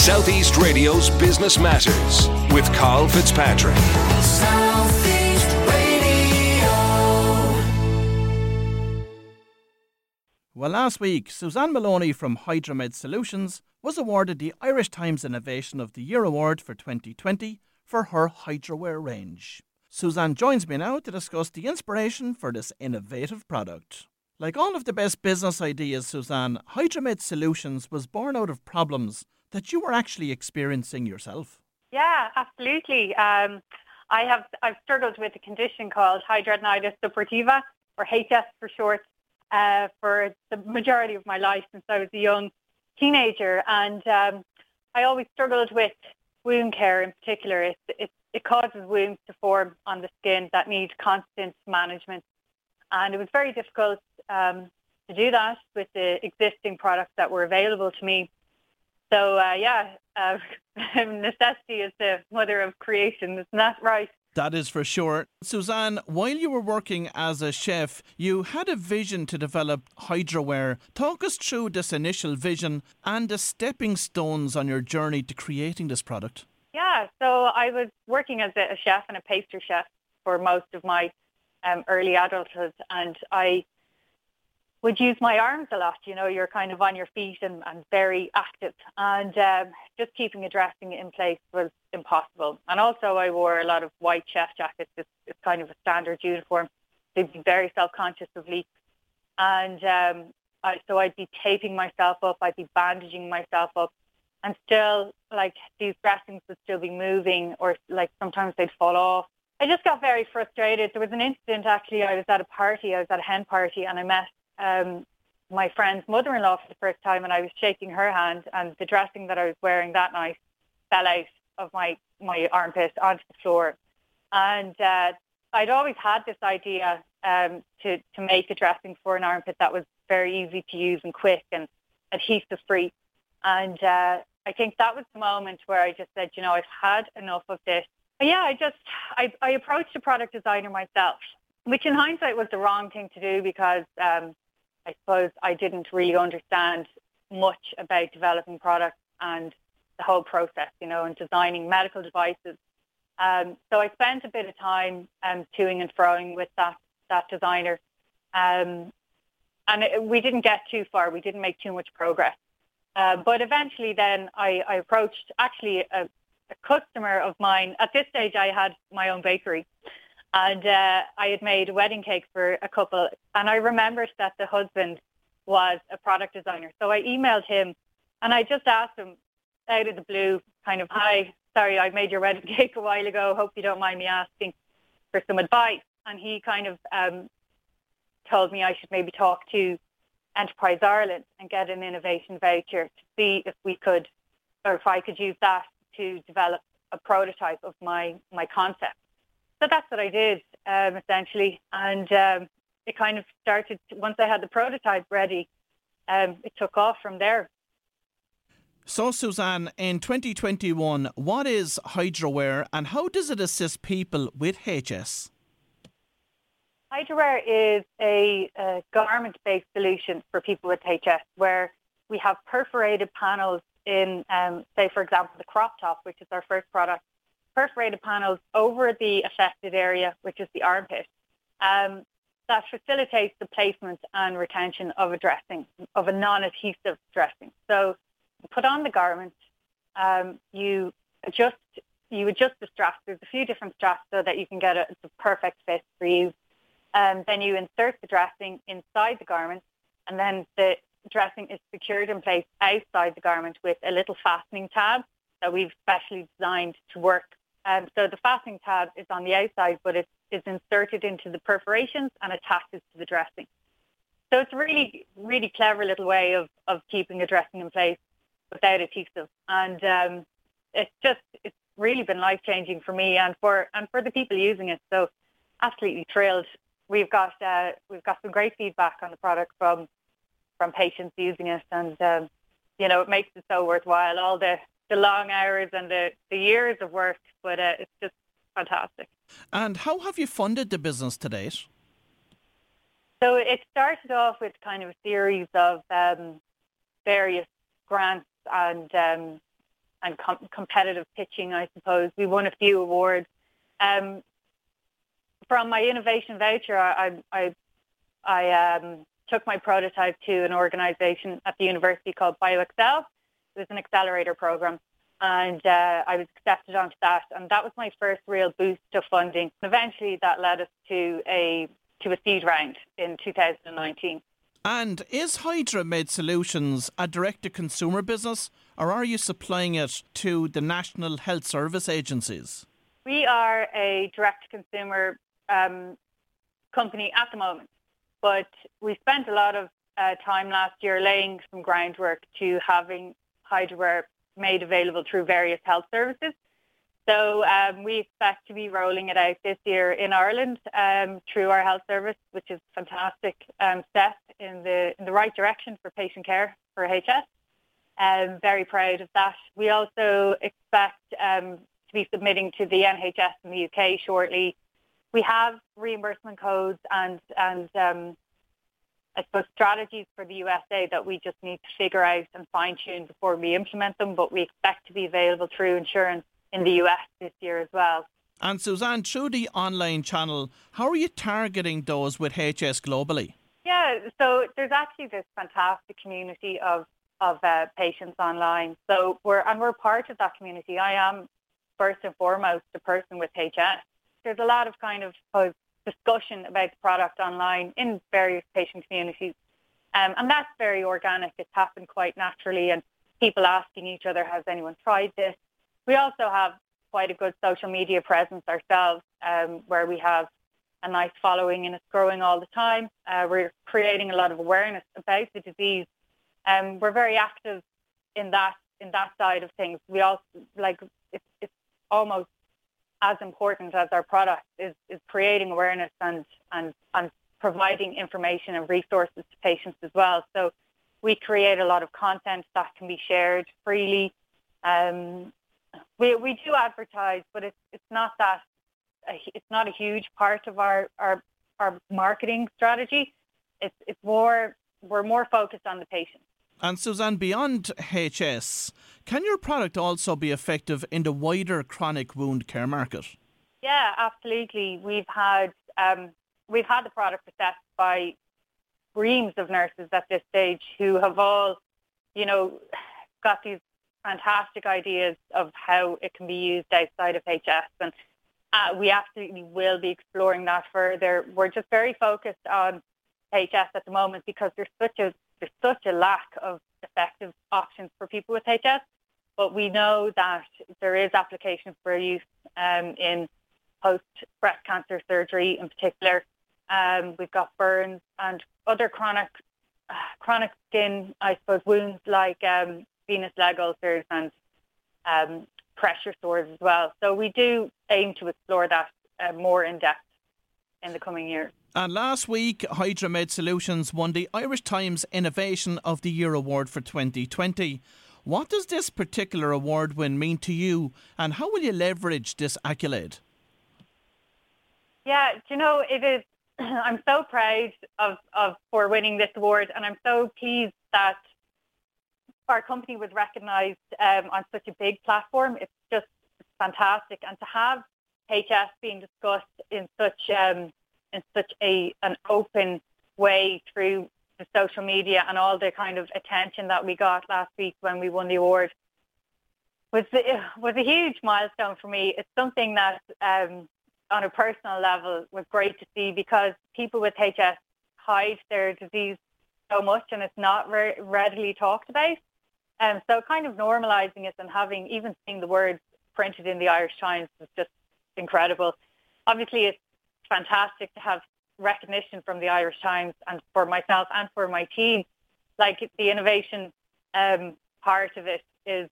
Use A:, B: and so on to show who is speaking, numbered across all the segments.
A: Southeast Radio's Business Matters with Carl Fitzpatrick.
B: Southeast Radio.
C: Well, last week, Suzanne Maloney from HidraMed Solutions was awarded the Irish Times Innovation of the Year Award for 2020 for her HidraWear range. Suzanne joins me now to discuss the inspiration for this innovative product. Like all of the best business ideas, Suzanne, HidraMed Solutions was born out of problems that you were actually experiencing yourself.
D: Yeah, absolutely. Um, I have I've struggled with a condition called hidradenitis suppurativa, or HS for short, uh, for the majority of my life since I was a young teenager, and um, I always struggled with wound care in particular. It, it, it causes wounds to form on the skin that need constant management, and it was very difficult um, to do that with the existing products that were available to me. So uh, yeah, uh, necessity is the mother of creation, isn't that right?
C: That is for sure. Suzanne, while you were working as a chef, you had a vision to develop HidraWear. Talk us through this initial vision and the stepping stones on your journey to creating this product.
D: Yeah, so I was working as a chef and a pastry chef for most of my um, early adulthood, and I would use my arms a lot. You know, you're kind of on your feet and, and very active. And um, just keeping a dressing in place was impossible. And also I wore a lot of white chef jackets. It's, it's kind of a standard uniform. They'd be very self-conscious of leaks. And um, I, so I'd be taping myself up. I'd be bandaging myself up. And still, like, these dressings would still be moving or, like, sometimes they'd fall off. I just got very frustrated. There was an incident, actually, I was at a party. I was at a hen party and I met um, my friend's mother-in-law for the first time, and I was shaking her hand, and the dressing that I was wearing that night fell out of my my armpit onto the floor, and uh, I'd always had this idea um, to to make a dressing for an armpit that was very easy to use and quick and adhesive free, and uh, I think that was the moment where I just said, you know, I've had enough of this. But yeah, I just I, I approached a product designer myself, which in hindsight was the wrong thing to do because um, I suppose I didn't really understand much about developing products and the whole process, you know, and designing medical devices. Um, so I spent a bit of time um, toing and froing with that that designer, um, and it, we didn't get too far. We didn't make too much progress. Uh, but eventually, then I, I approached actually a, a customer of mine. At this stage, I had my own bakery, and uh, I had made a wedding cake for a couple. And I remembered that the husband was a product designer. So I emailed him and I just asked him out of the blue, kind of, hi, sorry, I made your wedding cake a while ago. Hope you don't mind me asking for some advice. And he kind of um, told me I should maybe talk to Enterprise Ireland and get an innovation voucher to see if we could, or if I could use that to develop a prototype of my, my concept. So that's what I did um, essentially, and um, it kind of started once I had the prototype ready. Um, it took off from there.
C: So, Suzanne, in 2021, what is HidraWear and how does it assist people with HS?
D: HidraWear is a, a garment-based solution for people with HS, where we have perforated panels in, um, say, for example, the crop top, which is our first product, perforated panels over the affected area, which is the armpit. Um, that facilitates the placement and retention of a dressing, of a non-adhesive dressing. So you put on the garment, um, you adjust you adjust the straps. There's a few different straps so that you can get a, a perfect fit for you. Um, then you insert the dressing inside the garment, and then the dressing is secured in place outside the garment with a little fastening tab that we've specially designed to work um, so the fastening tab is on the outside, but it is inserted into the perforations and attaches to the dressing. So it's really, really clever little way of, of keeping a dressing in place without adhesive. And um, it's just, it's really been life changing for me and for and for the people using it. So absolutely thrilled. We've got uh, we've got some great feedback on the product from from patients using it, and um, you know it makes it so worthwhile. All the the long hours and the, the years of work, but uh, it's just fantastic.
C: And how have you funded the business to date?
D: So it started off with kind of a series of um, various grants and um, and com- competitive pitching, I suppose. We won a few awards. Um, from my innovation voucher, I, I, I um, took my prototype to an organisation at the university called BioExcel. It was an accelerator program, and uh, I was accepted onto that, and that was my first real boost of funding. Eventually, that led us to a to a seed round in 2019.
C: And is HidraMed Solutions a direct to consumer business or are you supplying it to the National Health Service agencies?
D: We are a direct to consumer um, company at the moment, but we spent a lot of uh, time last year laying some groundwork to having HidraWear made available through various health services. So um, we expect to be rolling it out this year in Ireland um, through our health service, which is a fantastic um, step in the in the right direction for patient care for HS. Um, very proud of that. We also expect um, to be submitting to the NHS in the UK shortly. We have reimbursement codes and and um, I suppose strategies for the USA that we just need to figure out and fine tune before we implement them. But we expect to be available through insurance in the US this year as well.
C: And Suzanne, through the online channel, how are you targeting those with HS globally?
D: Yeah, so there's actually this fantastic community of of uh, patients online. So we're and we're part of that community. I am first and foremost a person with HS. There's a lot of kind of discussion about the product online in various patient communities, um, and that's very organic. It's happened quite naturally, and people asking each other, "Has anyone tried this?" We also have quite a good social media presence ourselves, um, where we have a nice following and it's growing all the time. Uh, we're creating a lot of awareness about the disease. Um, we're very active in that in that side of things. We also like it's, it's almost as important as our product is, is creating awareness and, and and providing information and resources to patients as well. So we create a lot of content that can be shared freely. Um, we we do advertise, but it's it's not that it's not a huge part of our our our marketing strategy. It's it's more we're more focused on the patient.
C: And Suzanne, beyond HS, can your product also be effective in the wider chronic wound care market?
D: Yeah, absolutely. We've had um, we've had the product assessed by reams of nurses at this stage who have all, you know, got these fantastic ideas of how it can be used outside of HS. And uh, we absolutely will be exploring that further. We're just very focused on HS at the moment because there's such a there's such a lack of effective options for people with HS. But we know that there is application for use um, in post breast cancer surgery in particular. Um, we've got burns and other chronic uh, chronic skin, I suppose, wounds like um, venous leg ulcers and um, pressure sores as well. So we do aim to explore that uh, more in depth in the coming years.
C: And last week, HidraMed Solutions won the Irish Times Innovation of the Year award for 2020. What does this particular award win mean to you, and how will you leverage this accolade?
D: Yeah, you know, it is. I'm so proud of, of for winning this award, and I'm so pleased that our company was recognised um, on such a big platform. It's just fantastic, and to have HS being discussed in such um, in such a an open way through the social media and all the kind of attention that we got last week when we won the award was was a huge milestone for me. It's something that, um, on a personal level, was great to see because people with HS hide their disease so much, and it's not very readily talked about. Um, so kind of normalising it and having even seeing the words printed in the Irish Times was just incredible. Obviously, it's fantastic to have recognition from the Irish Times and for myself and for my team. Like the innovation um, part of it is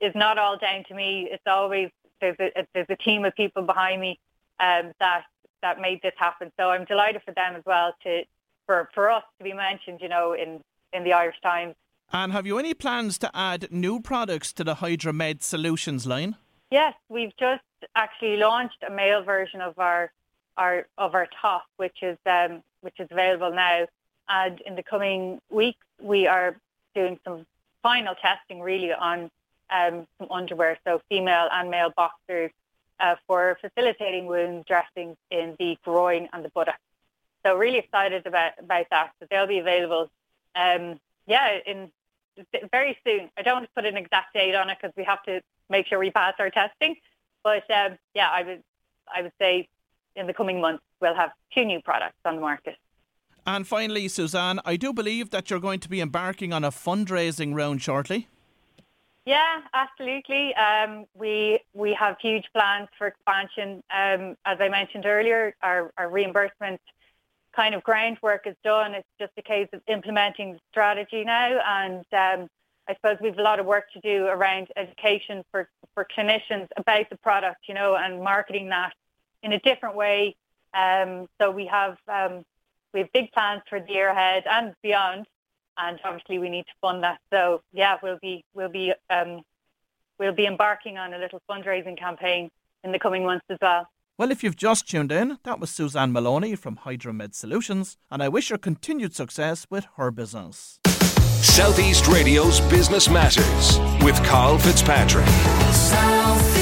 D: is not all down to me. It's always there's a there's a team of people behind me um, that that made this happen. So I'm delighted for them as well to for for us to be mentioned, you know, in in the Irish Times.
C: And have you any plans to add new products to the HidraMed Solutions line?
D: Yes, we've just actually launched a male version of our our of our top, which is um, which is available now. And in the coming weeks, we are doing some final testing really on um, some underwear, so female and male boxers, uh, for facilitating wound dressings in the groin and the buttock. So really excited about, about that. So they'll be available, um, yeah, in very soon. I don't want to put an exact date on it because we have to make sure we pass our testing. But um, yeah, I would I would say in the coming months we'll have two new products on the market.
C: And finally, Suzanne, I do believe that you're going to be embarking on a fundraising round shortly.
D: Yeah, absolutely. Um, we we have huge plans for expansion. Um, as I mentioned earlier, our, our reimbursement kind of groundwork is done. It's just a case of implementing the strategy now. And um, I suppose we've a lot of work to do around education for, for clinicians about the product, you know, and marketing that in a different way. Um, so we have um, we have big plans for the year ahead and beyond, and obviously we need to fund that. So yeah, we'll be we'll be um, we'll be embarking on a little fundraising campaign in the coming months as well.
C: Well, if you've just tuned in, that was Suzanne Maloney from HidraMed Solutions, and I wish her continued success with her business.
A: Southeast Radio's Business Matters with Carl Fitzpatrick.
B: South